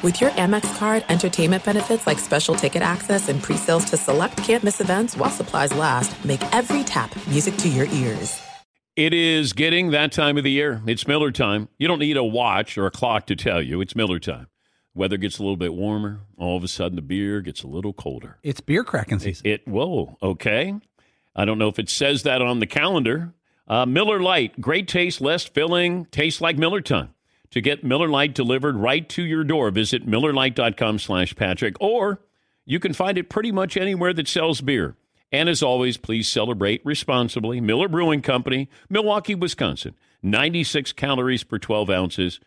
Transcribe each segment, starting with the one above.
With your Amex card, entertainment benefits like special ticket access and pre-sales to select campus events while supplies last, make every tap music to your ears. It is getting that time of the year. It's Miller time. You don't need a watch or a clock to tell you. It's Miller time. Weather gets a little bit warmer. All of a sudden, the beer gets a little colder. It's beer cracking season. It, it whoa, okay. I don't know if it says that on the calendar. Uh, Miller Lite, great taste, less filling, tastes like Miller time. To get Miller Lite delivered right to your door, visit MillerLite.com slash Patrick, or you can find it pretty much anywhere that sells beer. And as always, please celebrate responsibly. Miller Brewing Company, Milwaukee, Wisconsin. 96 calories per 12 ounces.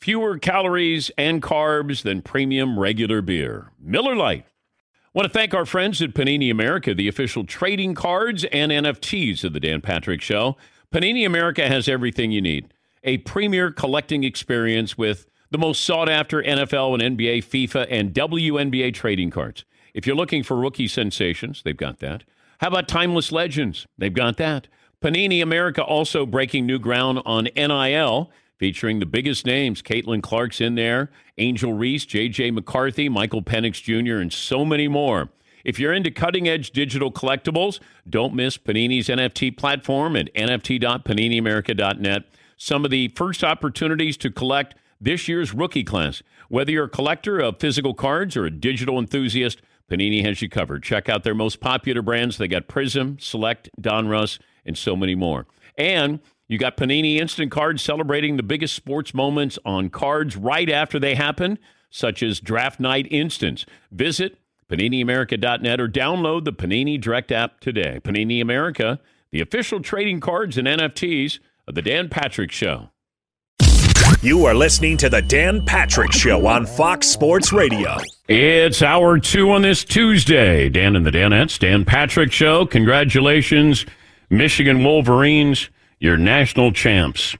Fewer calories and carbs than premium regular beer. Miller Lite. Want to thank our friends at Panini America, the official trading cards and NFTs of the Dan Patrick Show. Panini America has everything you need a premier collecting experience with the most sought after NFL and NBA, FIFA, and WNBA trading cards. If you're looking for rookie sensations, they've got that. How about timeless legends? They've got that. Panini America also breaking new ground on NIL, featuring the biggest names. Caitlin Clark's in there, Angel Reese, J.J. McCarthy, Michael Penix Jr., and so many more. If you're into cutting edge digital collectibles, don't miss Panini's NFT platform at nft.paniniamerica.net some of the first opportunities to collect this year's rookie class. Whether you're a collector of physical cards or a digital enthusiast, Panini has you covered. Check out their most popular brands. They got Prism, Select, Donruss, and so many more. And you got Panini Instant Cards celebrating the biggest sports moments on cards right after they happen, such as Draft Night Instance. Visit PaniniAmerica.net or download the Panini Direct app today. Panini America, the official trading cards and NFTs of The Dan Patrick Show. You are listening to The Dan Patrick Show on Fox Sports Radio. It's hour two on this Tuesday. Dan and the Danettes, Dan Patrick Show. Congratulations, Michigan Wolverines, your national champs.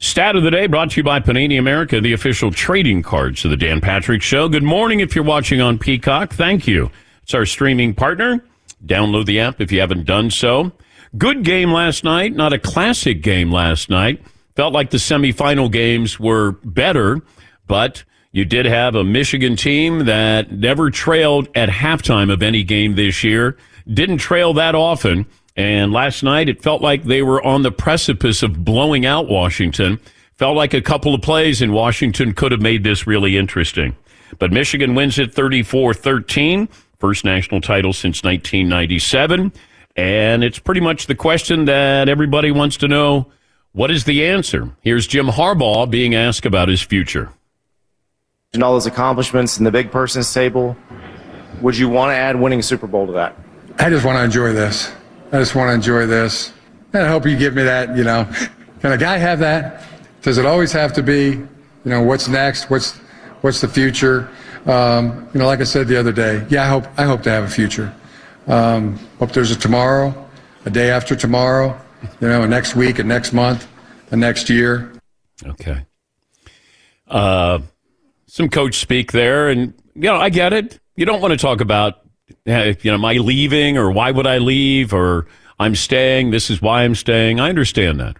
Stat of the day brought to you by Panini America, the official trading cards of the Dan Patrick Show. Good morning if you're watching on Peacock. Thank you. It's our streaming partner. Download the app if you haven't done so. Good game last night, not a classic game last night. Felt like the semifinal games were better, but you did have a Michigan team that never trailed at halftime of any game this year. Didn't trail that often. And last night, it felt like they were on the precipice of blowing out Washington. Felt like a couple of plays in Washington could have made this really interesting. But Michigan wins it 34 13, first national title since 1997. And it's pretty much the question that everybody wants to know what is the answer? Here's Jim Harbaugh being asked about his future. And all those accomplishments and the big person's table, would you want to add winning a Super Bowl to that? I just want to enjoy this. I just want to enjoy this. And I hope you give me that, you know. Can a guy have that? Does it always have to be, you know, what's next? What's what's the future? Um, you know, like I said the other day, yeah, I hope I hope to have a future. Um, hope there's a tomorrow, a day after tomorrow, you know, a next week, and next month, and next year. Okay. Uh, some coach speak there, and you know, I get it. You don't want to talk about, you know, am I leaving or why would I leave or I'm staying. This is why I'm staying. I understand that.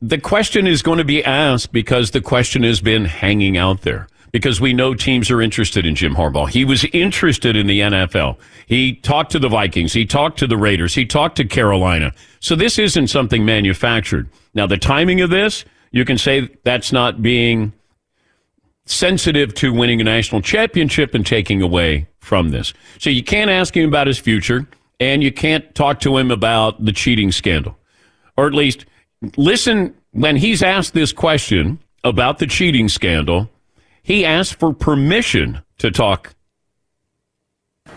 The question is going to be asked because the question has been hanging out there because we know teams are interested in Jim Harbaugh. He was interested in the NFL. He talked to the Vikings. He talked to the Raiders. He talked to Carolina. So this isn't something manufactured. Now, the timing of this, you can say that's not being sensitive to winning a national championship and taking away from this. So you can't ask him about his future and you can't talk to him about the cheating scandal. Or at least listen when he's asked this question about the cheating scandal he asked for permission to talk.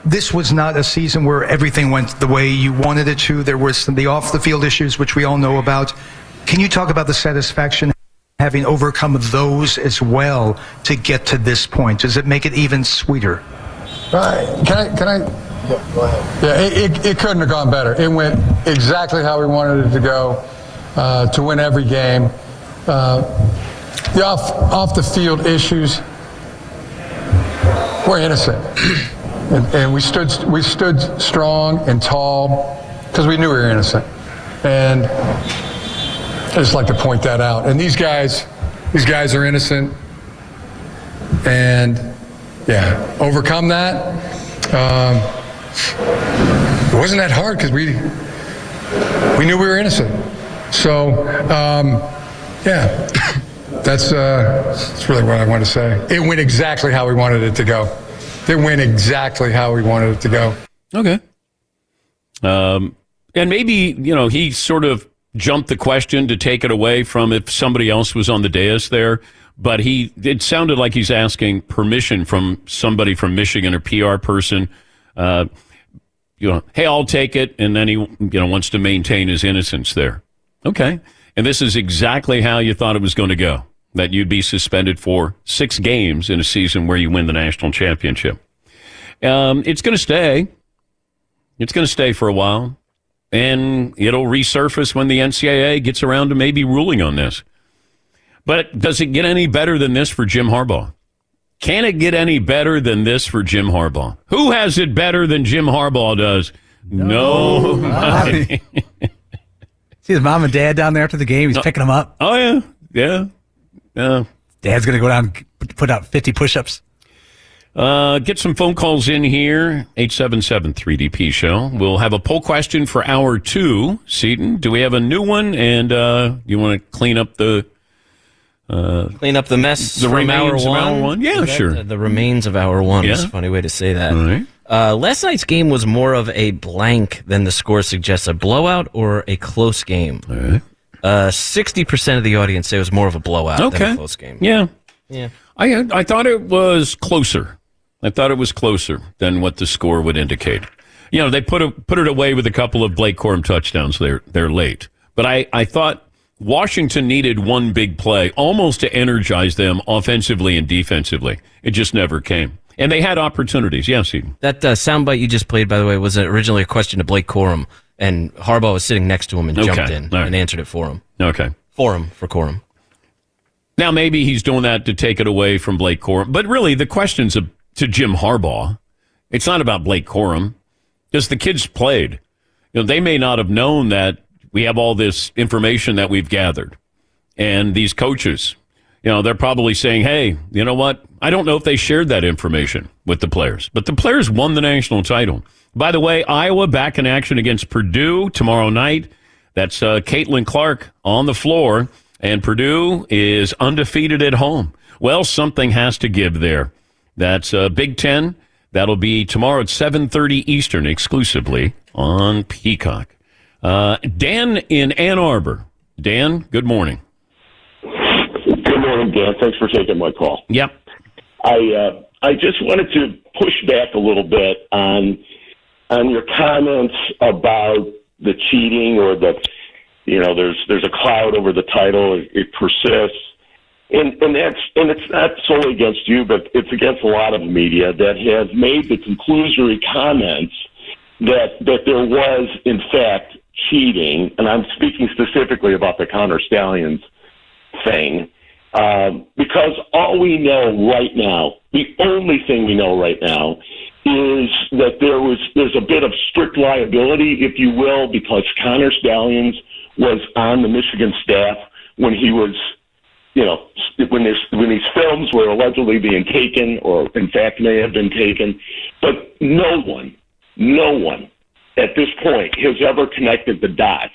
This was not a season where everything went the way you wanted it to. There was some, the off the field issues, which we all know about. Can you talk about the satisfaction having overcome those as well to get to this point? Does it make it even sweeter? Right. Can I? Can I? Yeah, go ahead. Yeah, it, it, it couldn't have gone better. It went exactly how we wanted it to go, uh, to win every game. Uh, the off, off the field issues, we're innocent. And, and, we stood we stood strong and tall because we knew we were innocent. And I just like to point that out. And these guys, these guys are innocent. And yeah, overcome that. Um, it wasn't that hard because we we knew we were innocent. So um, yeah, that's uh, that's really what I want to say. It went exactly how we wanted it to go. It went exactly how we wanted it to go. Okay. Um, and maybe you know he sort of jumped the question to take it away from if somebody else was on the dais there. But he, it sounded like he's asking permission from somebody from Michigan or PR person. Uh, you know, hey, I'll take it, and then he, you know, wants to maintain his innocence there. Okay, and this is exactly how you thought it was going to go. That you'd be suspended for six games in a season where you win the national championship. Um, it's going to stay. It's going to stay for a while and it'll resurface when the NCAA gets around to maybe ruling on this. But does it get any better than this for Jim Harbaugh? Can it get any better than this for Jim Harbaugh? Who has it better than Jim Harbaugh does? No. See his mom and dad down there after the game. He's picking them up. Oh yeah, yeah, yeah. Dad's gonna go down and put out fifty push-ups. Uh, get some phone calls in here. 877-3DP show. We'll have a poll question for hour two. Seton, do we have a new one? And uh, you want to clean up the uh, clean up the mess the from hour remains of one? hour one? Yeah, That- sure. The, the remains of hour one is a funny way to say that. All right. Uh, last night's game was more of a blank than the score suggests. A blowout or a close game. All right. Uh, Sixty percent of the audience say it was more of a blowout than Okay. a close game. Yeah. Yeah. I I thought it was closer. I thought it was closer than what the score would indicate. You know, they put a, put it away with a couple of Blake Corum touchdowns. They're they're late, but I I thought Washington needed one big play almost to energize them offensively and defensively. It just never came, and they had opportunities. Yes, Eden. That uh, soundbite you just played, by the way, was originally a question to Blake Corum, and Harbaugh was sitting next to him and Okay. jumped in right. and answered it for him. Okay. For him, for Corum. Now maybe he's doing that to take it away from Blake Corum, but really the question's a, to Jim Harbaugh. It's not about Blake Corum because the kids played. You know, they may not have known that we have all this information that we've gathered, and these coaches, you know, they're probably saying, "Hey, you know what? I don't know if they shared that information with the players, but the players won the national title." By the way, Iowa back in action against Purdue tomorrow night. That's uh, Caitlin Clark on the floor, and Purdue is undefeated at home. Well, something has to give there. That's uh, Big Ten. That'll be tomorrow at 7:30 Eastern, exclusively on Peacock. Uh, Dan in Ann Arbor. Dan, good morning. Good morning, Dan. Thanks for taking my call. Yep. I uh, I just wanted to push back a little bit on on your comments about the cheating or the you know there's there's a cloud over the title. It, it persists, and and that's and it's not solely against you, but it's against a lot of media that has made the conclusory comments that that there was in fact cheating, and I'm speaking specifically about the Connor Stalions thing. Um, because all we know right now, the only thing we know right now, is that there was there's a bit of strict liability, if you will, because Connor Stalions was on the Michigan staff when he was, you know, when this when these films were allegedly being taken, or in fact may have been taken, but no one, no one at this point has ever connected the dots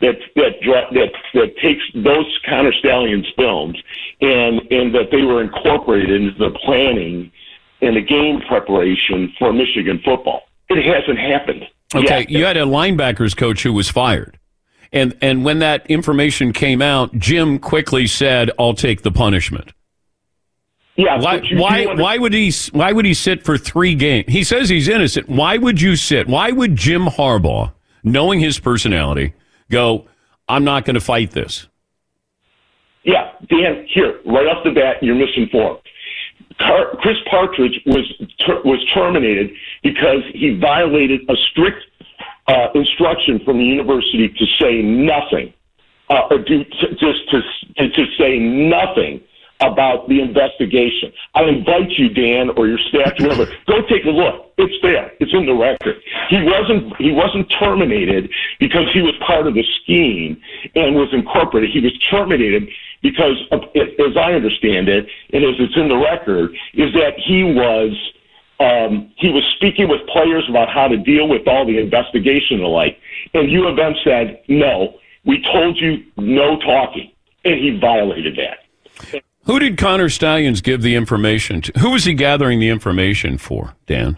that that that that takes those Connor Stalions films and and that they were incorporated into the planning and the game preparation for Michigan football. It hasn't happened. Okay, yet. you had a linebackers coach who was fired. And and when that information came out, Jim quickly said, "I'll take the punishment." yeah. Why why under- why would he why would he sit for 3 games? He says he's innocent. Why would you sit? Why would Jim Harbaugh, knowing his personality, go, "I'm not going to fight this." Yeah, Dan, here, right off the bat, you're misinformed. Chris Partridge was ter- was terminated because he violated a strict uh, instruction from the university to say nothing, uh, or do, to, just to, to to say nothing about the investigation. I invite you, Dan, or your staff, whoever, go take a look. It's there. It's in the record. He wasn't he wasn't terminated because he was part of the scheme and was incorporated. He was terminated because as I understand it, and as it's in the record, is that he was um, he was speaking with players about how to deal with all the investigation and the like, and U of M said no. We told you no talking, and he violated that. Who did Connor Stalions give the information to? Who was he gathering the information for, Dan?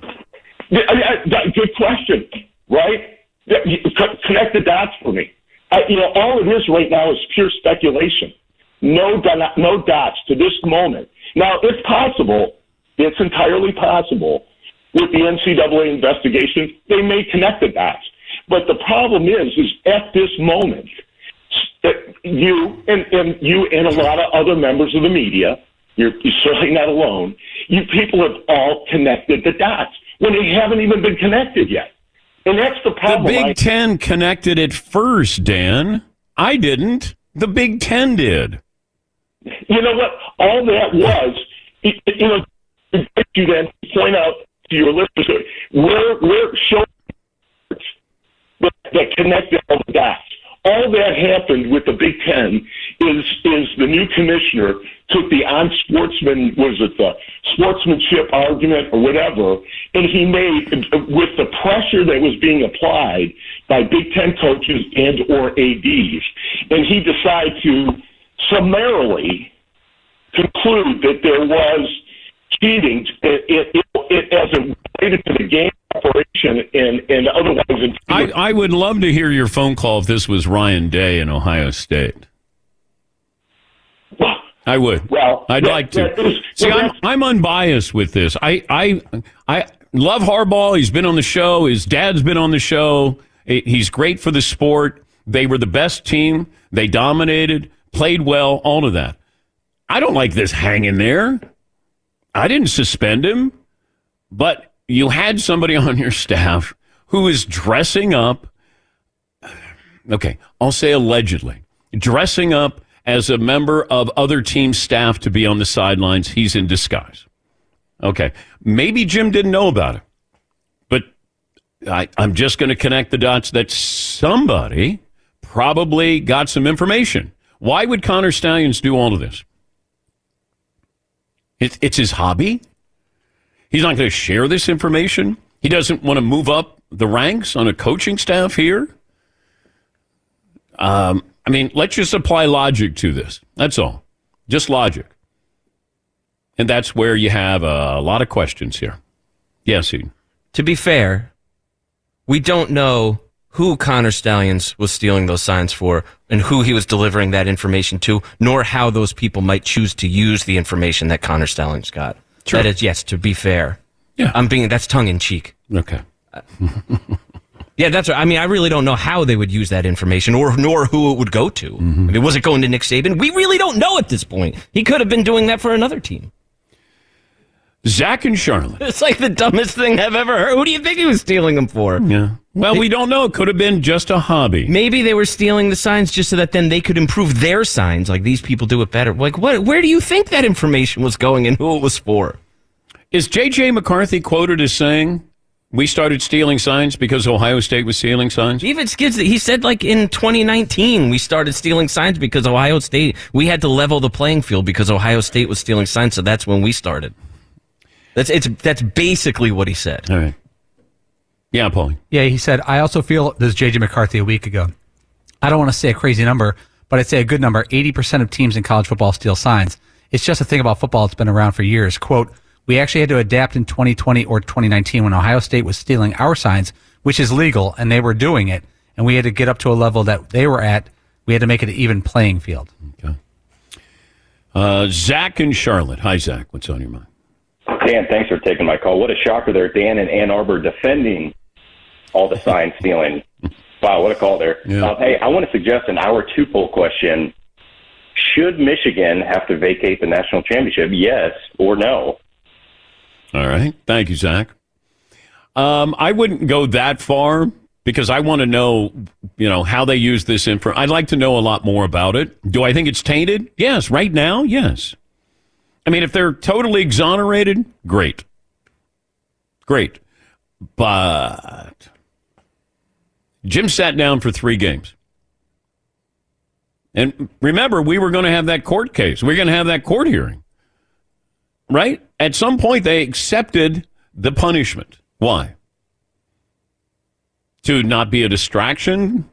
Yeah, I- I- Good question, right? Yeah, you- co- Connect the dots for me. I, you know, all it is right now is pure speculation. No, no dots to this moment. Now, it's possible. It's entirely possible with the NCAA investigation, they may connect the dots. But the problem is, is at this moment, that you and, and you and a lot of other members of the media, you're, you're certainly not alone. You people have all connected the dots when they haven't even been connected yet, and that's the problem. The. Big I- Ten connected it first, Dan. I didn't. The Big Ten did. You know what? All that was, you know, you then point out to your listeners, we're we're showing that, connected all the dots. All that happened with the Big Ten is is the new commissioner took the on-sportsman was it the sportsmanship argument or whatever, and he made with the pressure that was being applied by Big Ten coaches and or ads, and he decided to summarily conclude that there was cheating it, it, it, it, as it related to the game operation and, and otherwise. I, I would love to hear your phone call if this was Ryan Day in Ohio State. I would. Well, I'd that- like to. is- See, well, I'm, I'm unbiased with this. I, I, I love Harbaugh. He's been on the show. His dad's been on the show. He's great for the sport. They were the best team. They dominated, played well, all of that. I don't like this hanging there. I didn't suspend him, but you had somebody on your staff who is dressing up. Okay, I'll say allegedly, dressing up as a member of other team staff to be on the sidelines. He's in disguise. Okay, maybe Jim didn't know about it, but I, I'm just going to connect the dots that somebody probably got some information. Why would Connor Stalions do all of this? It, it's his hobby. He's not going to share this information. He doesn't want to move up the ranks on a coaching staff here. Um, I mean, let's just apply logic to this. That's all. Just logic. And that's where you have a lot of questions here. Yes. To be fair, we don't know who Connor Stalions was stealing those signs for and who he was delivering that information to, nor how those people might choose to use the information that Connor Stalions got. That is, yes, to be fair. Yeah. I'm being, that's tongue in cheek. Okay. Yeah, that's right. I mean, I really don't know how they would use that information or nor who it would go to. Mm-hmm. I mean, was it going to Nick Saban? We really don't know at this point. He could have been doing that for another team. Zach and Charlotte. It's like the dumbest thing I've ever heard. Who do you think he was stealing them for? Yeah. Well, we don't know. It could have been just a hobby. Maybe they were stealing the signs just so that then they could improve their signs. Like these people do it better. Like what? Where do you think that information was going and who it was for? Is J.J. McCarthy quoted as saying, we started stealing signs because Ohio State was stealing signs? Even skids. He said like in 2019 we started stealing signs because Ohio State. We had to level the playing field because Ohio State was stealing signs. So that's when we started. That's it's that's basically what he said. All right. Yeah, Paulie. Yeah, he said, I also feel, this is J.J. McCarthy a week ago. I don't want to say a crazy number, but I'd say a good number. 80% of teams in college football steal signs. It's just a thing about football that's been around for years. Quote, we actually had to adapt in 2020 or 2019 when Ohio State was stealing our signs, which is legal, and they were doing it. And we had to get up to a level that they were at. We had to make it an even playing field. Uh, Zach and Charlotte. Hi, Zach. What's on your mind? Dan, thanks for taking my call. What a shocker there. Dan in Ann Arbor defending all the sign stealing. Wow, what a call there. Yeah. Uh, hey, I want to suggest an hour two poll question. Should Michigan have to vacate the national championship? Yes or no? All right. Thank you, Zach. Um, I wouldn't go that far because I want to know, you know, how they use this info. I'd like to know a lot more about it. Do I think it's tainted? Yes. Right now, yes. I mean, if they're totally exonerated, great. Great. But Jim sat down for three games. And remember, we were going to have that court case. We are going to have that court hearing. Right? At some point, they accepted the punishment. Why? To not be a distraction?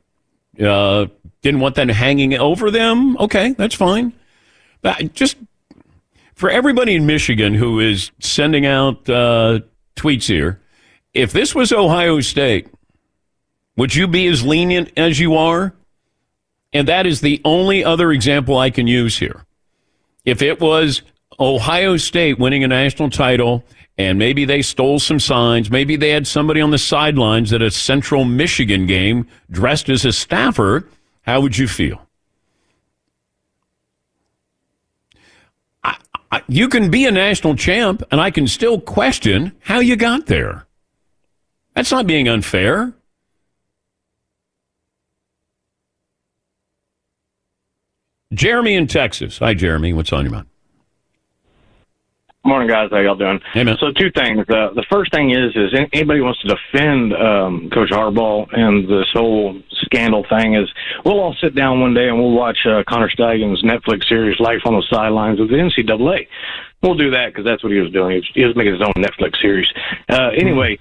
Uh, didn't want that hanging over them? Okay, that's fine. But just for everybody in Michigan who is sending out uh, tweets here, if this was Ohio State, would you be as lenient as you are? And that is the only other example I can use here. If it was Ohio State winning a national title and maybe they stole some signs, maybe they had somebody on the sidelines at a Central Michigan game dressed as a staffer, how would you feel? I, I, you can be a national champ, and I can still question how you got there. That's not being unfair. Jeremy in Texas. Hi, Jeremy. What's on your mind? Morning, guys. How y'all doing? Hey, man. So, two things. Uh, the first thing is, is anybody wants to defend um, Coach Harbaugh and this whole scandal thing is, we'll all sit down one day and we'll watch uh, Connor Stalions' Netflix series "Life on the Sidelines" of the NCAA. We'll do that because that's what he was doing. He was, he was making his own Netflix series. Uh, anyway,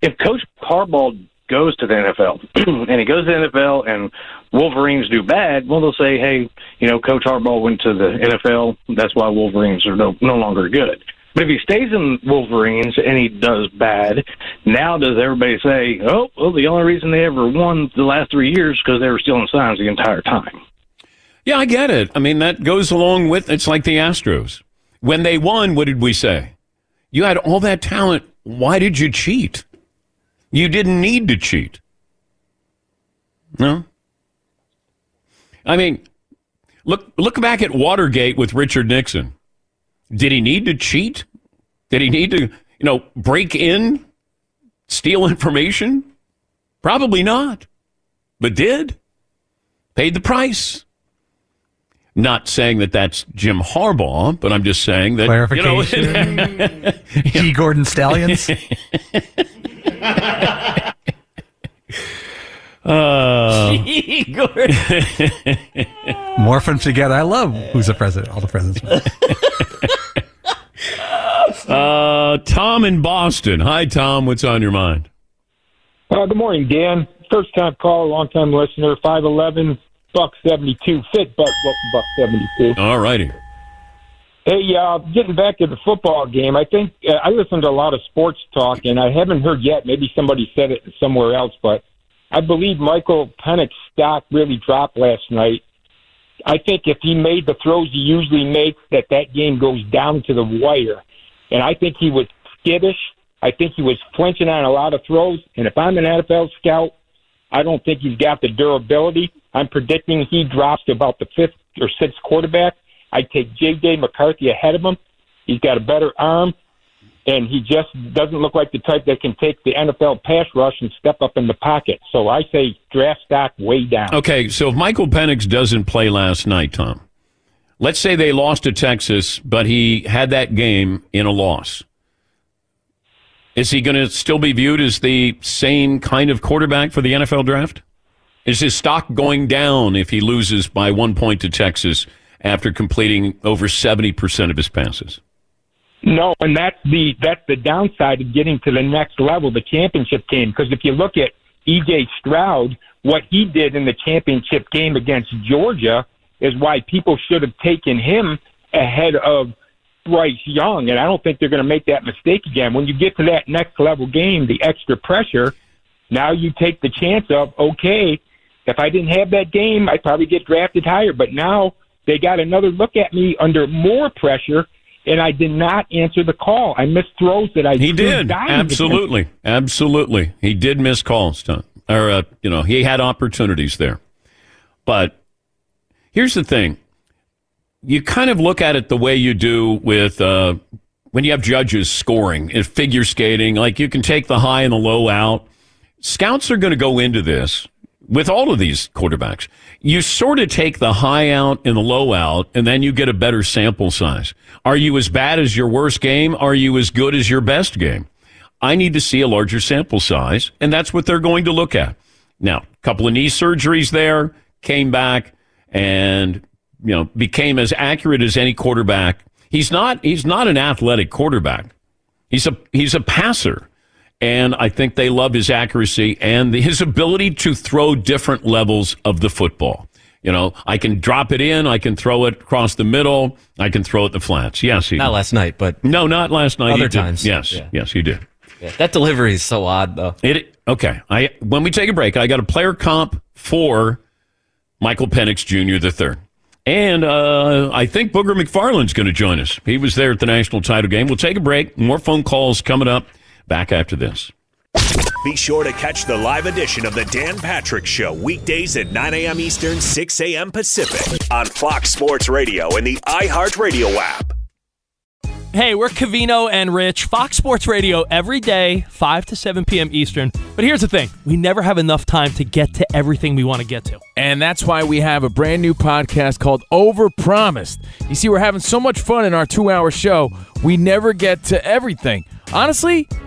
if Coach Harbaugh goes to the NFL and he goes to the NFL and Wolverines do bad, well, they'll say, hey, you know, Coach Harbaugh went to the NFL. That's why Wolverines are no, no longer good. But if he stays in Wolverines and he does bad, now does everybody say, oh, well, the only reason they ever won the last three years because they were stealing signs the entire time? Yeah, I get it. I mean, that goes along with it's like the Astros. When they won, what did we say? You had all that talent. Why did you cheat? You didn't need to cheat. No? I mean, look look back at Watergate with Richard Nixon. Did he need to cheat? Did he need to, you know, break in, steal information? Probably not. But did. Paid the price. Not saying that that's Jim Harbaugh, but I'm just saying that Clarification. You know, G. Gordon Stalions. Uh, Morph them together. I love who's the president. All the presidents. uh, Tom in Boston. Hi, Tom. What's on your mind? Uh, good morning, Dan. First time caller, long time listener. Five eleven, buck seventy two, fit buck buck seventy two. All righty. Hey, uh, getting back to the football game, I think uh, I listen to a lot of sports talk, and I haven't heard yet. Maybe somebody said it somewhere else, but I believe Michael Penix's stock really dropped last night. I think if he made the throws he usually makes, that that game goes down to the wire. And I think he was skittish. I think he was flinching on a lot of throws. And if I'm an NFL scout, I don't think he's got the durability. I'm predicting he drops to about the fifth or sixth quarterback. I take J.J. McCarthy ahead of him. He's got a better arm, and he just doesn't look like the type that can take the NFL pass rush and step up in the pocket. So I say draft stock way down. Okay, so if Michael Penix doesn't play last night, Tom, let's say they lost to Texas, but he had that game in a loss. Is he going to still be viewed as the same kind of quarterback for the NFL draft? Is his stock going down if he loses by one point to Texas after completing over 70% of his passes? No, and that's the that's the downside of getting to the next level, the championship game. Because if you look at CJ Stroud, what he did in the championship game against Georgia is why people should have taken him ahead of Bryce Young, and I don't think they're going to make that mistake again. When you get to that next level game, the extra pressure, now you take the chance of okay, if I didn't have that game, I'd probably get drafted higher. But now they got another look at me under more pressure, and I did not answer the call. I missed throws that I He did. Absolutely. Absolutely. He did miss calls, Tom. Or, uh, you know, he had opportunities there. But here's the thing you kind of look at it the way you do with uh, when you have judges scoring in figure skating. Like you can take the high and the low out. Scouts are going to go into this with all of these quarterbacks. You sort of take the high out and the low out, and then you get a better sample size. Are you as bad as your worst game? Are you as good as your best game? I need to see a larger sample size, and that's what they're going to look at. Now, a couple of knee surgeries there, came back, and you know became as accurate as any quarterback. He's not he's not an athletic quarterback. He's a he's a passer. And I think they love his accuracy and his ability to throw different levels of the football. You know, I can drop it in, I can throw it across the middle, I can throw it the flats. Yes, he Not last night, but no, not last night. Other He did. times. Yes, Yeah. yes, he did. Yeah, that delivery is so odd, though. It okay. I when we take a break, I got a player comp for Michael Penix Jr. the third, and uh, I think Booger McFarland's going to join us. He was there at the national title game. We'll take a break. More phone calls coming up. Back after this. Be sure to catch the live edition of the Dan Patrick Show weekdays at 9 a.m. Eastern, 6 a.m. Pacific on Fox Sports Radio and the iHeartRadio app. Hey, we're Covino and Rich, Fox Sports Radio every day, 5 to 7 p.m. Eastern. But here's the thing we never have enough time to get to everything we want to get to. And that's why we have a brand new podcast called Overpromised. You see, we're having so much fun in our two hour show, we never get to everything. Honestly,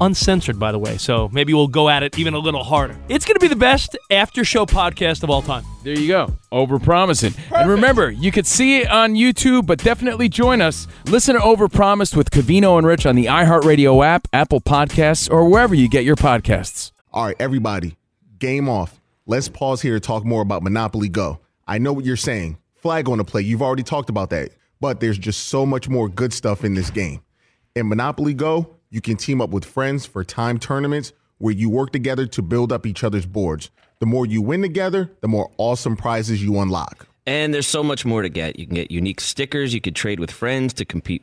uncensored, by the way. So maybe we'll go at it even a little harder. It's going to be the best after show podcast of all time. There you go. Overpromising. And remember, you could see it on YouTube, but definitely join us. Listen to Overpromised with Covino and Rich on the iHeartRadio app, Apple Podcasts, or wherever you get your podcasts. All right, everybody, game off. Let's pause here to talk more about Monopoly Go. I know what you're saying. Flag on the play. You've already talked about that. But there's just so much more good stuff in this game. In Monopoly Go, you can team up with friends for time tournaments where you work together to build up each other's boards. The more you win together, the more awesome prizes you unlock. And there's so much more to get. You can get unique stickers. You could trade with friends to compete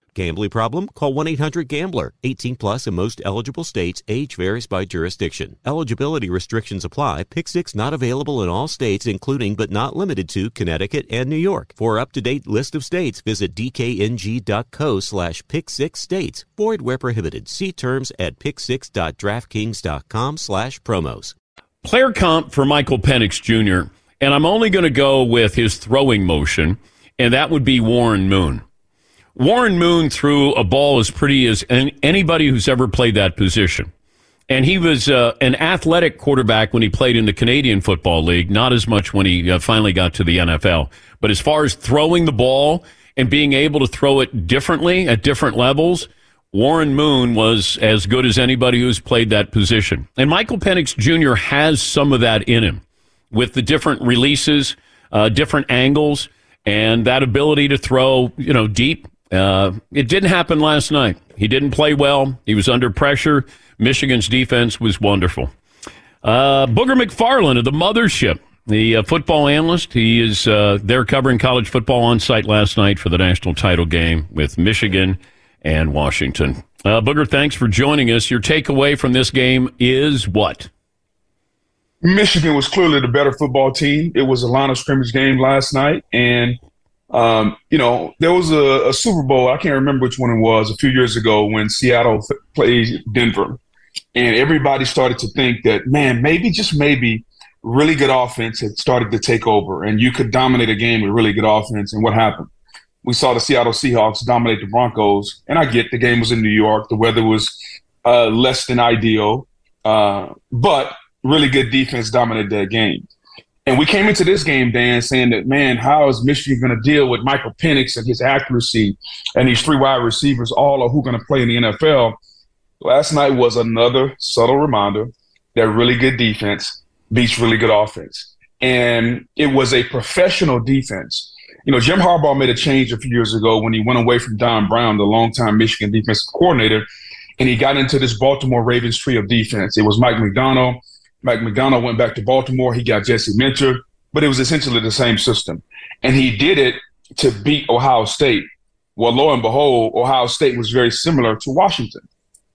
Gambling problem? Call 1 800 Gambler. 18 plus in most eligible states. Age varies by jurisdiction. Eligibility restrictions apply. Pick six not available in all states, including but not limited to Connecticut and New York. For up to date list of states, visit dkng.co slash pick six states. Void where prohibited. See terms at picksix.draftkings.com slash promos. Player comp for Michael Penix Jr., and I'm only going to go with his throwing motion, and that would be Warren Moon. Warren Moon threw a ball as pretty as anybody who's ever played that position. And he was uh, an athletic quarterback when he played in the Canadian Football League, not as much when he uh, finally got to the NFL. But as far as throwing the ball and being able to throw it differently at different levels, Warren Moon was as good as anybody who's played that position. And Michael Penix Jr. has some of that in him with the different releases, uh, different angles, and that ability to throw, you know, deep uh, it didn't happen last night. He didn't play well. He was under pressure. Michigan's defense was wonderful. Uh, Booger McFarland of the Mothership, the uh, football analyst, he is uh, there covering college football on site last night for the national title game with Michigan and Washington. Uh, Booger, thanks for joining us. Your takeaway from this game is what? Michigan was clearly the better football team. It was a line of scrimmage game last night, and um, you know, there was a, a, Super Bowl, I can't remember which one it was, a few years ago when Seattle played Denver. And everybody started to think that, man, maybe, just maybe, really good offense had started to take over and you could dominate a game with really good offense. And what happened? We saw the Seattle Seahawks dominate the Broncos. And I get the game was in New York, the weather was uh, less than ideal, uh, but really good defense dominated that game. And we came into this game, Dan, saying that, man, how is Michigan going to deal with Michael Penix and his accuracy and these three wide receivers, all of who going to play in the NFL? Last night was another subtle reminder that really good defense beats really good offense. And it was a professional defense. You know, Jim Harbaugh made a change a few years ago when he went away from Don Brown, the longtime Michigan defensive coordinator, and he got into this Baltimore Ravens tree of defense. It was Mike Macdonald, Mike Macdonald went back to Baltimore. He got Jesse Minter, but it was essentially the same system. And he did it to beat Ohio State. Well, lo and behold, Ohio State was very similar to Washington.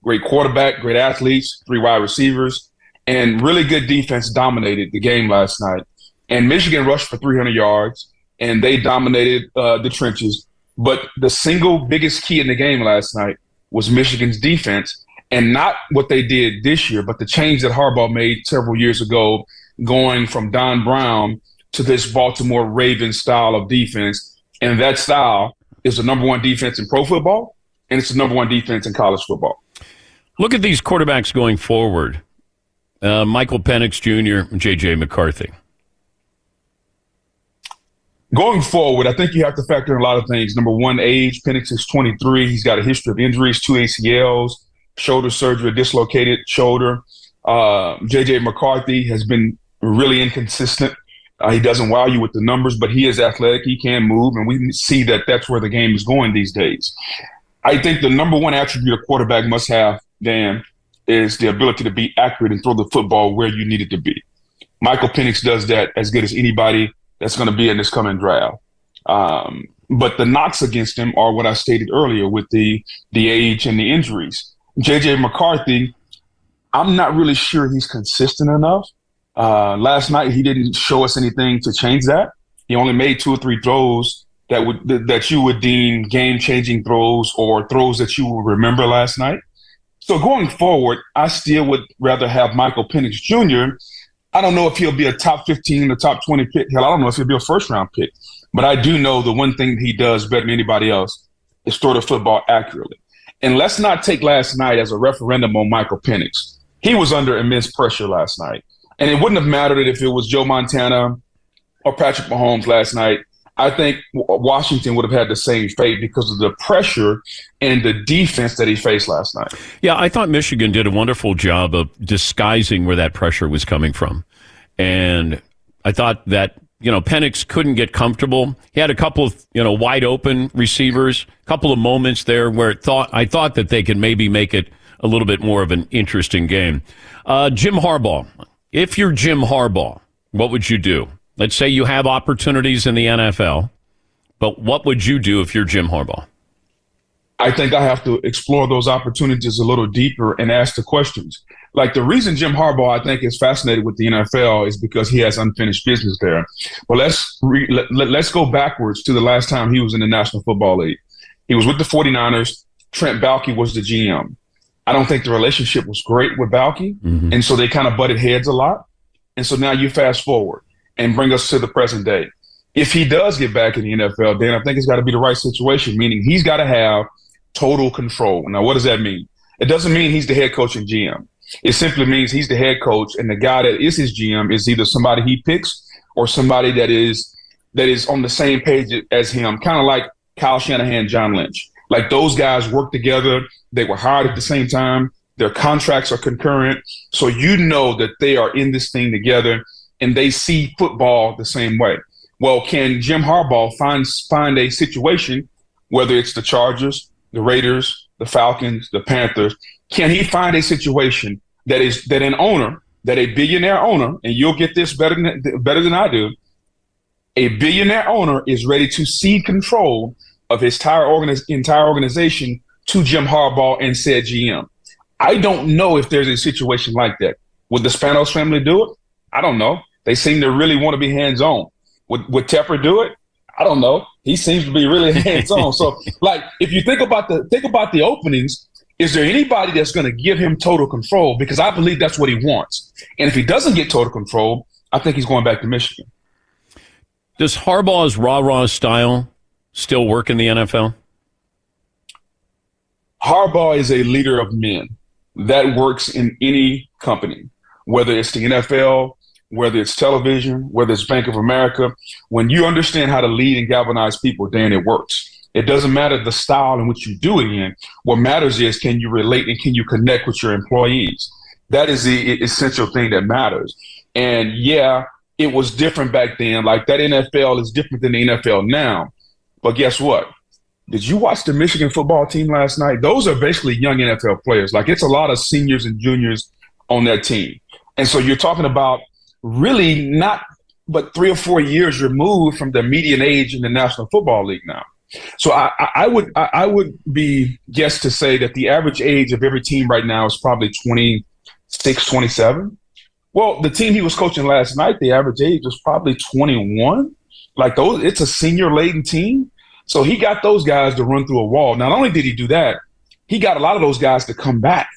Great quarterback, great athletes, three wide receivers, and really good defense dominated the game last night. And Michigan rushed for 300 yards, and they dominated uh, the trenches. But the single biggest key in the game last night was Michigan's defense and not what they did this year, but the change that Harbaugh made several years ago, going from Don Brown to this Baltimore Ravens style of defense. And that style is the number one defense in pro football, and it's the number one defense in college football. Look at these quarterbacks going forward uh, Michael Penix Jr., J.J. McCarthy. Going forward, I think you have to factor in a lot of things. Number one, age. Penix is 23. He's got a history of injuries, two ACLs shoulder surgery, dislocated shoulder. Uh, JJ McCarthy has been really inconsistent. Uh, he doesn't wow you with the numbers, but he is athletic. He can move, and we see that that's where the game is going these days. I think the number one attribute a quarterback must have, Dan, is the ability to be accurate and throw the football where you need it to be. Michael Penix does that as good as anybody that's going to be in this coming draft. Um, but the knocks against him are what I stated earlier with the the age and the injuries. JJ McCarthy, I'm not really sure he's consistent enough. Uh, last night he didn't show us anything to change that. He only made two or three throws that would that you would deem game changing throws or throws that you will remember last night. So going forward, I still would rather have Michael Penix Jr. I don't know if he'll be a top 15 or top 20 pick. Hell, I don't know if he'll be a first round pick. But I do know the one thing he does better than anybody else is throw the football accurately. And let's not take last night as a referendum on Michael Penix. He was under immense pressure last night. And it wouldn't have mattered if it was Joe Montana or Patrick Mahomes last night. I think Washington would have had the same fate because of the pressure and the defense that he faced last night. Yeah, I thought Michigan did a wonderful job of disguising where that pressure was coming from. And I thought that you know, Penix couldn't get comfortable. He had a couple of, you know, wide open receivers, a couple of moments there where it thought I thought that they could maybe make it a little bit more of an interesting game. Uh, Jim Harbaugh, if you're Jim Harbaugh, what would you do? Let's say you have opportunities in the NFL, But what would you do if you're Jim Harbaugh? I think I have to explore those opportunities a little deeper and ask the questions. Like the reason Jim Harbaugh, I think, is fascinated with the NFL is because he has unfinished business there. But let's re- let, let, let's go backwards to the last time he was in the National Football League. He was with the 49ers. Trent Baalke was the GM. I don't think the relationship was great with Baalke, mm-hmm. and so they kind of butted heads a lot. And so now you fast forward and bring us to the present day. If he does get back in the NFL, then I think it's got to be the right situation, meaning he's got to have total control. Now, what does that mean? It doesn't mean he's the head coach and GM. It simply means he's the head coach, and the guy that is his GM is either somebody he picks or somebody that is that is on the same page as him, kind of like Kyle Shanahan, John Lynch. Like those guys work together. They were hired at the same time. Their contracts are concurrent. So you know that they are in this thing together and they see football the same way. Well, can Jim Harbaugh find find a situation, whether it's the Chargers, the Raiders, the Falcons, the Panthers, can he find a situation that is that an owner, that a billionaire owner, and you'll get this better than better than I do, a billionaire owner is ready to cede control of his entire, organiz- entire organization to Jim Harbaugh and said GM. I don't know if there's a situation like that. Would the Spanos family do it? I don't know. They seem to really want to be hands on. Would, would Tepper do it? I don't know. He seems to be really hands on. so, like, if you think about the think about the openings, is there anybody that's going to give him total control? Because I believe that's what he wants. And if he doesn't get total control, I think he's going back to Michigan. Does Harbaugh's rah rah style still work in the NFL? Harbaugh is a leader of men. That works in any company, whether it's the NFL, whether it's television, whether it's Bank of America. When you understand how to lead and galvanize people, then it works. It doesn't matter the style in which you do it in. What matters is can you relate and can you connect with your employees? That is the essential thing that matters. And yeah, it was different back then. Like that NFL is different than the NFL now. But guess what? Did you watch the Michigan football team last night? Those are basically young NFL players. Like it's a lot of seniors and juniors on that team. And so you're talking about really not but three or four years removed from the median age in the National Football League now. So I, I would I would be guessed to say that the average age of every team right now is probably 26, 27. Well, the team he was coaching last night, the average age was probably 21. Like those, it's a senior laden team. So he got those guys to run through a wall. Not only did he do that, he got a lot of those guys to come back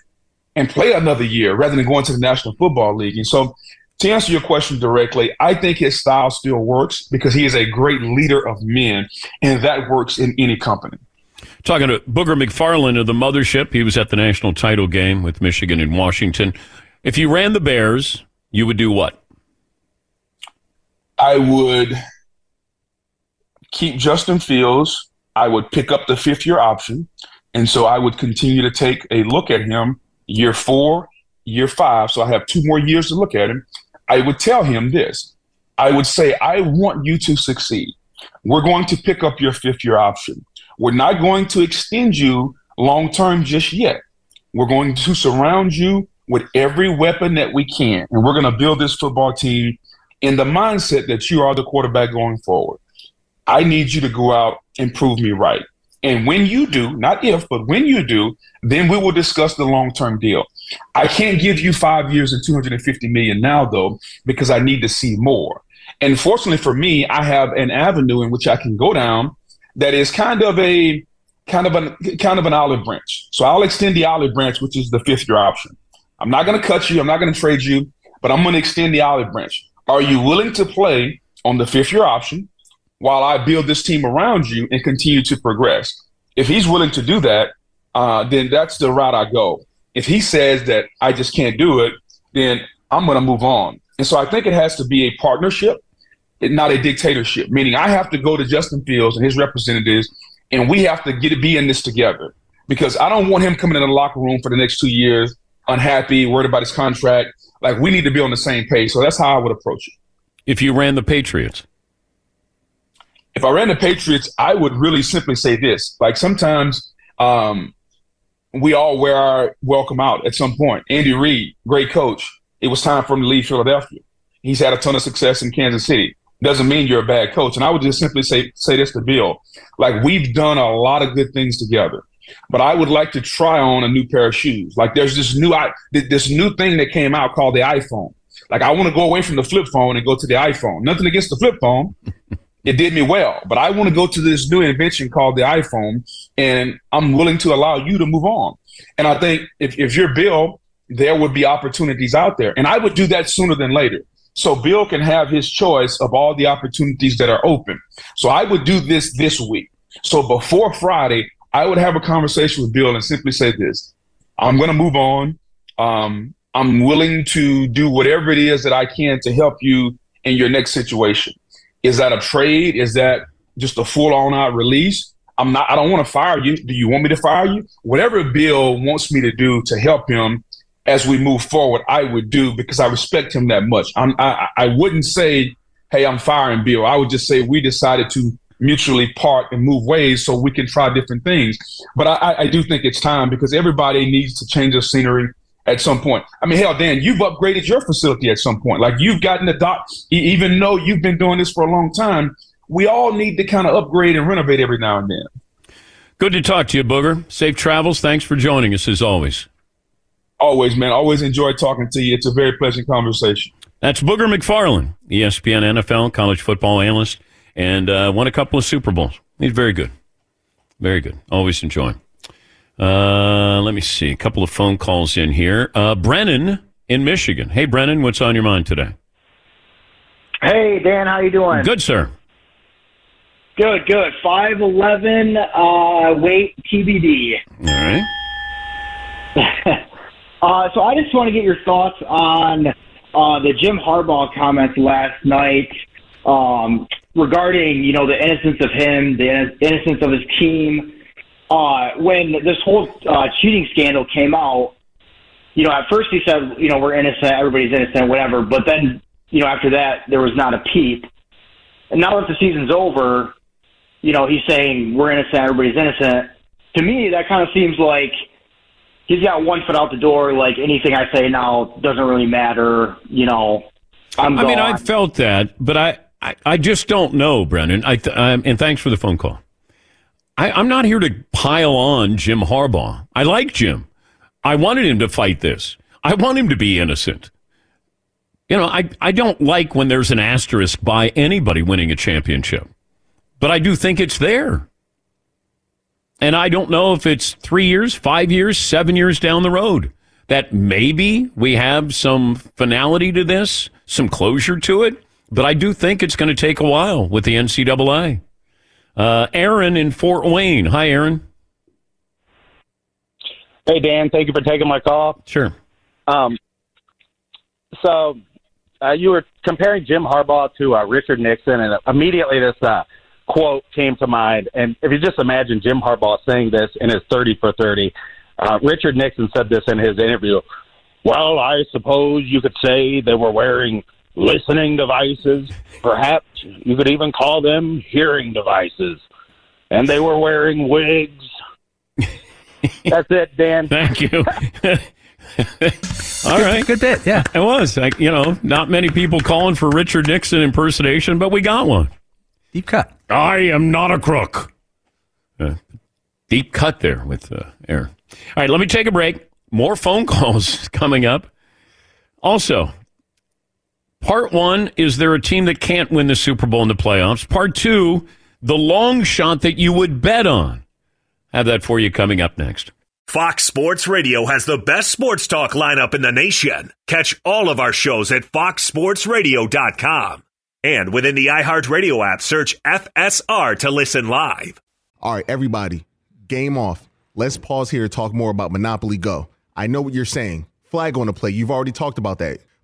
and play another year rather than going to the National Football League. And so to answer your question directly, I think his style still works because he is a great leader of men, and that works in any company. Talking to Booger McFarland of the Mothership, he was at the national title game with Michigan and Washington. If you ran the Bears, you would do what? I would keep Justin Fields. I would pick up the fifth year option. And so I would continue to take a look at him year four, year five. So I have two more years to look at him. I would tell him this I would say, I want you to succeed. We're going to pick up your fifth year option. We're not going to extend you long term just yet. We're going to surround you with every weapon that we can. And we're going to build this football team in the mindset that you are the quarterback going forward. I need you to go out and prove me right. And when you do, not if, but when you do, then we will discuss the long term deal. I can't give you five years and 250 million now, though, because I need to see more. And fortunately for me, I have an avenue in which I can go down that is kind of a kind of an kind of an olive branch. So I'll extend the olive branch, which is the fifth year option. I'm not going to cut you. I'm not going to trade you, but I'm going to extend the olive branch. Are you willing to play on the fifth year option while I build this team around you and continue to progress? If he's willing to do that, uh, then that's the route I go. If he says that I just can't do it, then I'm going to move on. And so I think it has to be a partnership, not a dictatorship. Meaning, I have to go to Justin Fields and his representatives, and we have to get to be in this together. Because I don't want him coming in the locker room for the next two years unhappy, worried about his contract. Like we need to be on the same page. So that's how I would approach it. If you ran the Patriots, if I ran the Patriots, I would really simply say this: like sometimes um, we all wear our welcome out at some point. Andy Reid, great coach. It was time for him to leave Philadelphia. He's had a ton of success in Kansas City. doesn't mean you're a bad coach. And I would just simply say say this to Bill. Like we've done a lot of good things together. But I would like to try on a new pair of shoes. Like there's this new I this new thing that came out called the iPhone. Like I want to go away from the flip phone and go to the iPhone. Nothing against the flip phone. It did me well, but I want to go to this new invention called the iPhone and I'm willing to allow you to move on. And I think if, if you're Bill, there would be opportunities out there. And I would do that sooner than later. So Bill can have his choice of all the opportunities that are open. So I would do this this week. So before Friday, I would have a conversation with Bill and simply say this: I'm going to move on. Um, I'm willing to do whatever it is that I can to help you in your next situation. Is that a trade? Is that just a full on out release? I'm not. I don't want to fire you. Do you want me to fire you? Whatever Bill wants me to do to help him as we move forward, I would do because I respect him that much. I'm, I, I wouldn't say, hey, I'm firing Bill. I would just say we decided to mutually part and move ways so we can try different things. But I, I do think it's time because everybody needs to change their scenery at some point. I mean, hell, Dan, you've upgraded your facility at some point. Like you've gotten the doc, even though you've been doing this for a long time. We all need to kind of upgrade and renovate every now and then. Good to talk to you, Booger. Safe travels. Thanks for joining us as always. Always, man. Always enjoy talking to you. It's a very pleasant conversation. That's Booger McFarland, ESPN NFL college football analyst, and uh, won a couple of Super Bowls. He's very good. Very good. Always enjoy him. Uh, let me see. A couple of phone calls in here. Uh, Brennan in Michigan. Hey, Brennan, what's on your mind today? Hey, Dan, how you doing? Good, sir. Good, good. Five eleven. Uh, weight TBD. All right. Uh, so I just want to get your thoughts on uh, the Jim Harbaugh comments last night um, regarding, you know, the innocence of him, the innocence of his team. Uh, when this whole uh, cheating scandal came out, you know, at first he said, you know, we're innocent, everybody's innocent, whatever. But then, you know, after that, there was not a peep. And now that the season's over, you know, he's saying we're innocent, everybody's innocent. To me, that kind of seems like – he's got one foot out the door. Like anything I say now doesn't really matter. You know, I'm. I gone. mean, I felt that, but I, I, I just don't know, Brennan. I, th- um, and thanks for the phone call. I, I'm not here to pile on Jim Harbaugh. I like Jim. I wanted him to fight this. I want him to be innocent. You know, I, I don't like when there's an asterisk by anybody winning a championship, but I do think it's there. And I don't know if it's three years, five years, seven years down the road that maybe we have some finality to this, some closure to it. But I do think it's going to take a while with the NCAA. Uh, Aaron in Fort Wayne. Hi, Aaron. Hey, Dan. Thank you for taking my call. Sure. Um, so uh, you were comparing Jim Harbaugh to uh, Richard Nixon, and immediately this uh, quote came to mind. And if you just imagine Jim Harbaugh saying this in his 30 for 30, uh, Richard Nixon said this in his interview. Well, I suppose you could say they were wearing listening devices. Perhaps you could even call them hearing devices. And they were wearing wigs. That's it, Dan. Thank you. All right. Good bit, yeah. It was. Like, you know, not many people calling for Richard Nixon impersonation, but we got one. Deep cut. I am not a crook. Uh, deep cut there with uh, Aaron. All right, let me take a break. More phone calls coming up. Also, part one is there a team that can't win the Super Bowl in the playoffs? Part two, the long shot that you would bet on. Have that for you coming up next. Fox Sports Radio has the best sports talk lineup in the nation. Catch all of our shows at foxsportsradio.com. And within the iHeartRadio app, search FSR to listen live. All right, everybody, game off. Let's pause here to talk more about Monopoly Go. I know what you're saying. Flag on the play. You've already talked about that.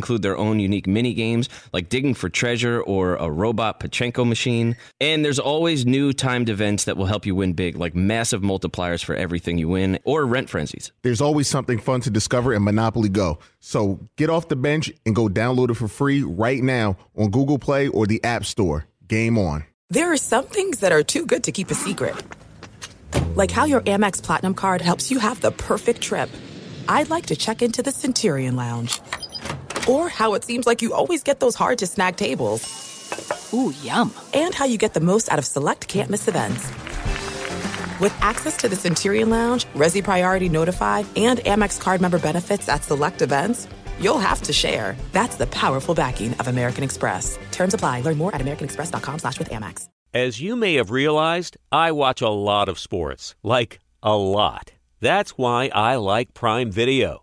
include their own unique mini games like digging for treasure or a robot Pachinko machine. And there's always new timed events that will help you win big, like massive multipliers for everything you win or rent frenzies. There's always something fun to discover in Monopoly Go. So get off the bench and go download it for free right now on Google Play or the App Store. Game on. There are some things that are too good to keep a secret. Like how your Amex Platinum card helps you have the perfect trip. I'd like to check into the Centurion Lounge. Or how it seems like you always get those hard to snag tables. Ooh, yum. And how you get the most out of select can't miss events. With access to the Centurion Lounge, Resy Priority Notify, and Amex card member benefits at select events, you'll have to share. That's the powerful backing of American Express. Terms apply. Learn more at americanexpress.com slash with Amex. As you may have realized, I watch a lot of sports. Like, a lot. That's why I like Prime Video.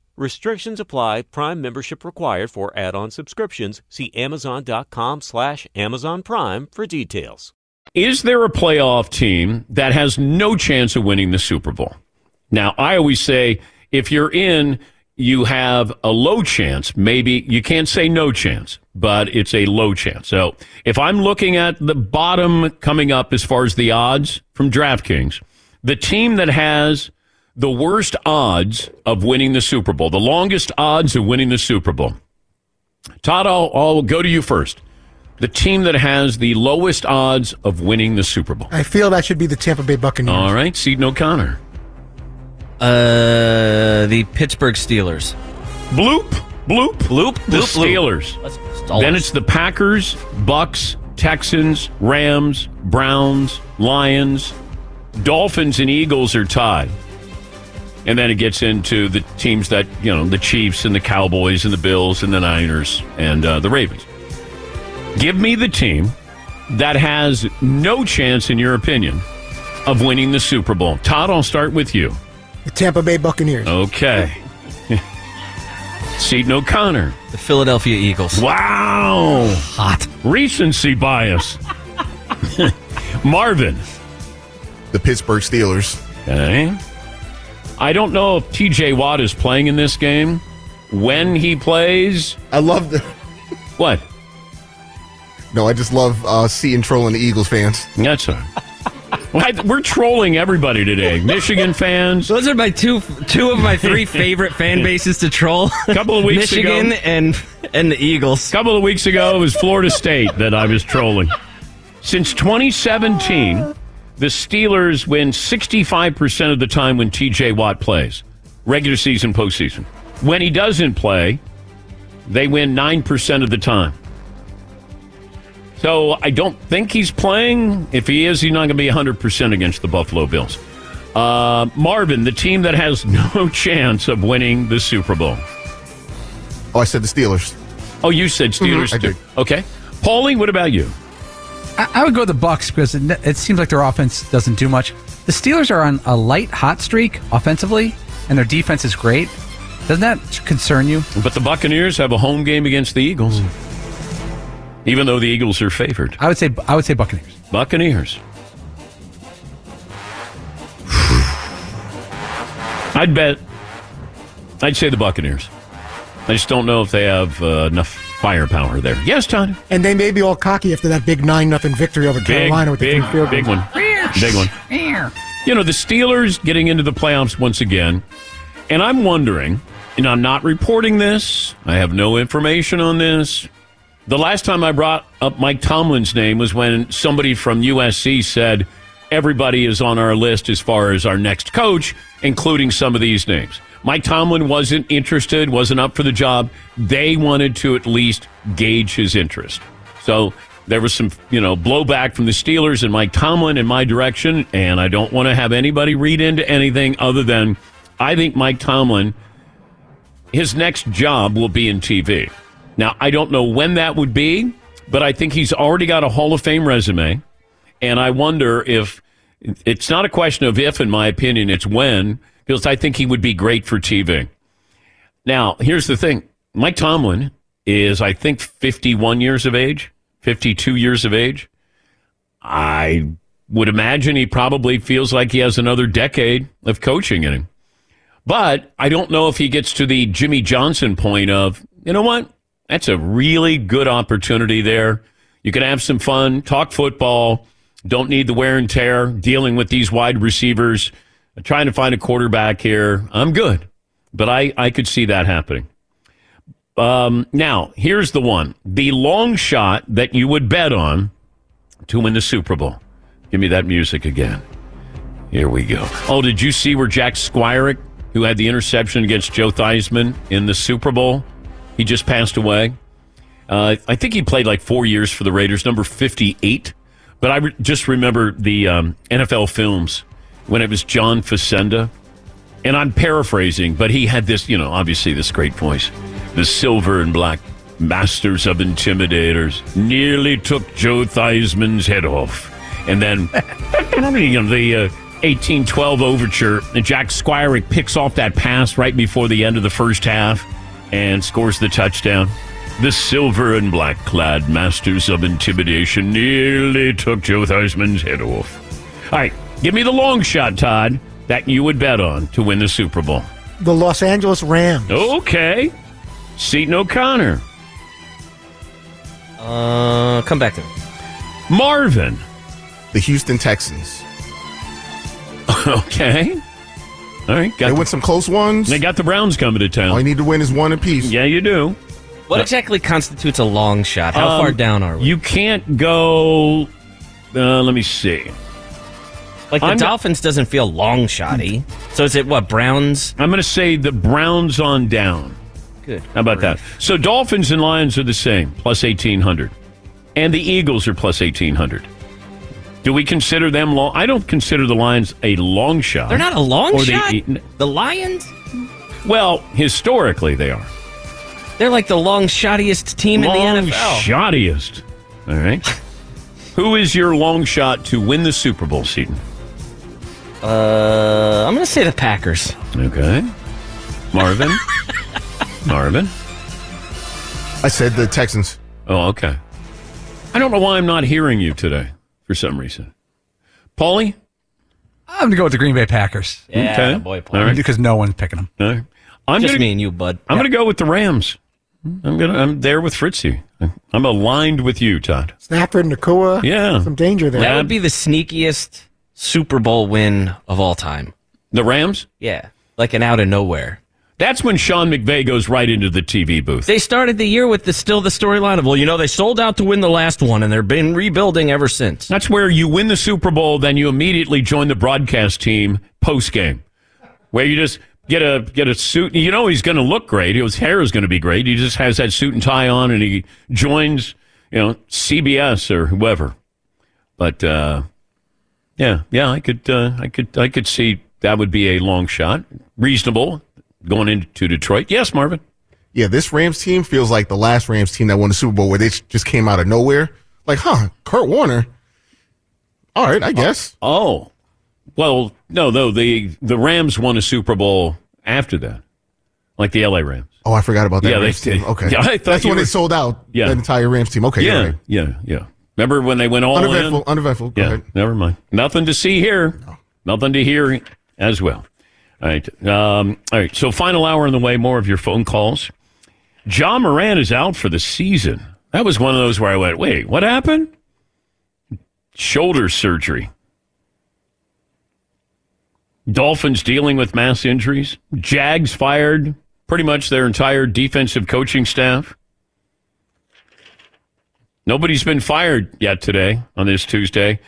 Restrictions apply. Prime membership required for add-on subscriptions. See Amazon.com slash Amazon Prime for details. Is there a playoff team that has no chance of winning the Super Bowl? Now, I always say if you're in, you have a low chance. Maybe you can't say no chance, but it's a low chance. So if I'm looking at the bottom coming up as far as the odds from DraftKings, the team that has the worst odds of winning the Super Bowl, the longest odds of winning the Super Bowl. Todd, I'll, I'll go to you first. The team that has the lowest odds of winning the Super Bowl. I feel that should be the Tampa Bay Buccaneers. All right, Seton O'Connor. Uh, the Pittsburgh Steelers. Bloop, bloop, bloop. The bloop, bloop. Steelers. Let's- Then it's the Packers, Bucks, Texans, Rams, Browns, Lions, Dolphins, and Eagles are tied. And then it gets into the teams that, you know, the Chiefs and the Cowboys and the Bills and the Niners and uh, the Ravens. Give me the team that has no chance, in your opinion, of winning the Super Bowl. Todd, I'll start with you. The Tampa Bay Buccaneers. Okay. Seton O'Connor. The Philadelphia Eagles. Wow. Hot. Recency bias. Marvin. The Pittsburgh Steelers. Okay. I don't know if TJ Watt is playing in this game. When he plays. I love the. What? No, I just love uh, seeing trolling the Eagles fans. That's all right. Well, I- We're trolling everybody today. Michigan fans. Those are my two two of my three favorite fan bases to troll. A couple of weeks Michigan ago. and and the Eagles. A couple of weeks ago, it was Florida State that I was trolling. Since 2017, the Steelers win 65% of the time when TJ Watt plays, regular season, postseason. When he doesn't play, they win 9% of the time. So I don't think he's playing. If he is, he's not going to be 100% against the Buffalo Bills. Uh, Marvin, the team that has no chance of winning the Super Bowl. Oh, I said the Steelers. Oh, you said Steelers Mhm, I too. did. Okay. Paulie, what about you? I, I would go the Bucks because it, it seems like their offense doesn't do much. The Steelers are on a light hot streak offensively, and their defense is great. Doesn't that concern you? But the Buccaneers have a home game against the Eagles, even though the Eagles are favored. I would say I would say Buccaneers. Buccaneers. I'd bet. I'd say the Buccaneers. I just don't know if they have uh, enough firepower there. Yes, Todd. And they may be all cocky after that big 9 nothing victory over Big, Carolina with the big, field big one. Big one. You know, the Steelers getting into the playoffs once again. And I'm wondering, and I'm not reporting this, I have no information on this, The last time I brought up Mike Tomlin's name was when somebody from USC said everybody is on our list as far as our next coach, including some of these names. Mike Tomlin wasn't interested, wasn't up for the job. They wanted to at least gauge his interest. So there was some, you know, blowback from the Steelers and Mike Tomlin in my direction, and I don't want to have anybody read into anything other than I think Mike Tomlin his next job will be in TV. Now, I don't know when that would be, but I think he's already got a Hall of Fame resume. And I wonder if it's not a question of if, in my opinion, it's when, because I think he would be great for TV. Now, here's the thing Mike Tomlin is, I think, 51 years of age, 52 years of age. I would imagine he probably feels like he has another decade of coaching in him. But I don't know if he gets to the Jimmy Johnson point of, you know what? That's a really good opportunity there. You can have some fun, talk football, don't need the wear and tear, dealing with these wide receivers, trying to find a quarterback here. I'm good. But I, I could see that happening. Um, now, here's the one the long shot that you would bet on to win the Super Bowl. Give me that music again. Here we go. Oh, did you see where Jack Squirek who had the interception against Joe Theismann in the Super Bowl. He just passed away. Uh, I think he played like four years for the Raiders, number 58. But I re- just remember the um, NFL films when it was John Facenda. And I'm paraphrasing, but he had this, you know, obviously this great voice. The silver and black masters of intimidators nearly took Joe Theismann's head off. And then, you know, the. Uh, 1812 overture. And Jack Squirek picks off that pass right before the end of the first half and scores the touchdown. The silver and black clad masters of intimidation nearly took Joe Theismann's head off. All right, give me the long shot, Todd, that you would bet on to win the Super Bowl. The Los Angeles Rams. Okay. Seton O'Connor. Uh, come back to me. Marvin. The Houston Texans. okay. All right. Got they the, win some close ones. They got the Browns coming to town. All you need to win is one apiece. Yeah, you do. What exactly constitutes a long shot? How um, far down are we? You can't go. Uh, let me see. Like the I'm Dolphins doesn't feel long shotty. So is it what Browns? I'm going to say the Browns on down. Good. How about that? So Dolphins and Lions are the same, plus 1800. And the Eagles are plus 1800. Do we consider them long? I don't consider the Lions a long shot. They're not a long shot. The, the Lions? Well, historically they are. They're like the long shottiest team long in the NFL. Shottiest. All right. Who is your long shot to win the Super Bowl, Seton? Uh, I'm going to say the Packers. Okay. Marvin. Marvin. I said the Texans. Oh, okay. I don't know why I'm not hearing you today for some reason. Paulie? I'm going to go with the Green Bay Packers. Yeah, okay. boy, Paulie. Right. Because no one's picking them. All right. I'm Just gonna, me and you, bud. I'm going to go with the Rams. Mm-hmm. I'm gonna. I'm there with Fritzy. I'm aligned with you, Todd. Stafford, Nacua. Yeah, some danger there. That would be the sneakiest Super Bowl win of all time. The Rams. Yeah, like an out of nowhere. That's when Sean McVay goes right into the TV booth. They started the year with the still the storyline of well, you know, they sold out to win the last one, and they've been rebuilding ever since. That's where you win the Super Bowl, then you immediately join the broadcast team post game, where you just get a get a suit. You know he's going to look great. His hair is going to be great. He just has that suit and tie on, and he joins you know CBS or whoever. But uh, yeah, yeah, I could uh, I could I could see that would be a long shot, reasonable going into Detroit. Yes, Marvin. Yeah, this Rams team feels like the last Rams team that won the Super Bowl where they just came out of nowhere. Like, huh, Kurt Warner. All right, I guess. Oh, well, no, no. The the Rams won a Super Bowl after that, like the LA Rams. Oh, I forgot about that. Yeah, Rams they, team. Okay, yeah, that's when were, they sold out. Yeah, the entire Rams team. Okay, yeah, right. yeah, yeah. Remember when they went all uneventful, in? Uneventful. Go yeah, ahead. never mind. Nothing to see here. No. Nothing to hear as well. All right. Um, all right. So, final hour on the way. More of your phone calls. Ja Morant is out for the season. That was one of those where I went, wait, what happened? Shoulder surgery. Dolphins dealing with mass injuries. Jags fired pretty much their entire defensive coaching staff. Nobody's been fired yet today on this Tuesday.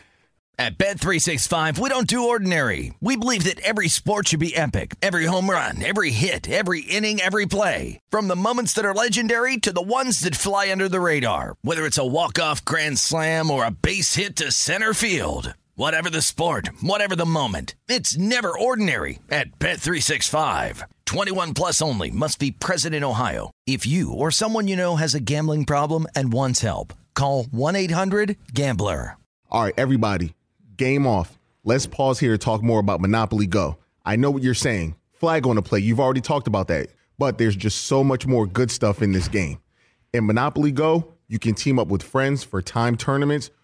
At Bet365, we don't do ordinary. We believe that every sport should be epic. Every home run, every hit, every inning, every play. From the moments that are legendary to the ones that fly under the radar. Whether it's a walk-off grand slam or a base hit to center field. Whatever the sport, whatever the moment. It's never ordinary at Bet365. 21 plus only must be present in Ohio. If you or someone you know has a gambling problem and wants help, call 1-800-GAMBLER. All right, everybody, game off. Let's pause here to talk more about Monopoly Go. I know what you're saying. Flag on the play. You've already talked about that. But there's just so much more good stuff in this game. In Monopoly Go, you can team up with friends for time tournaments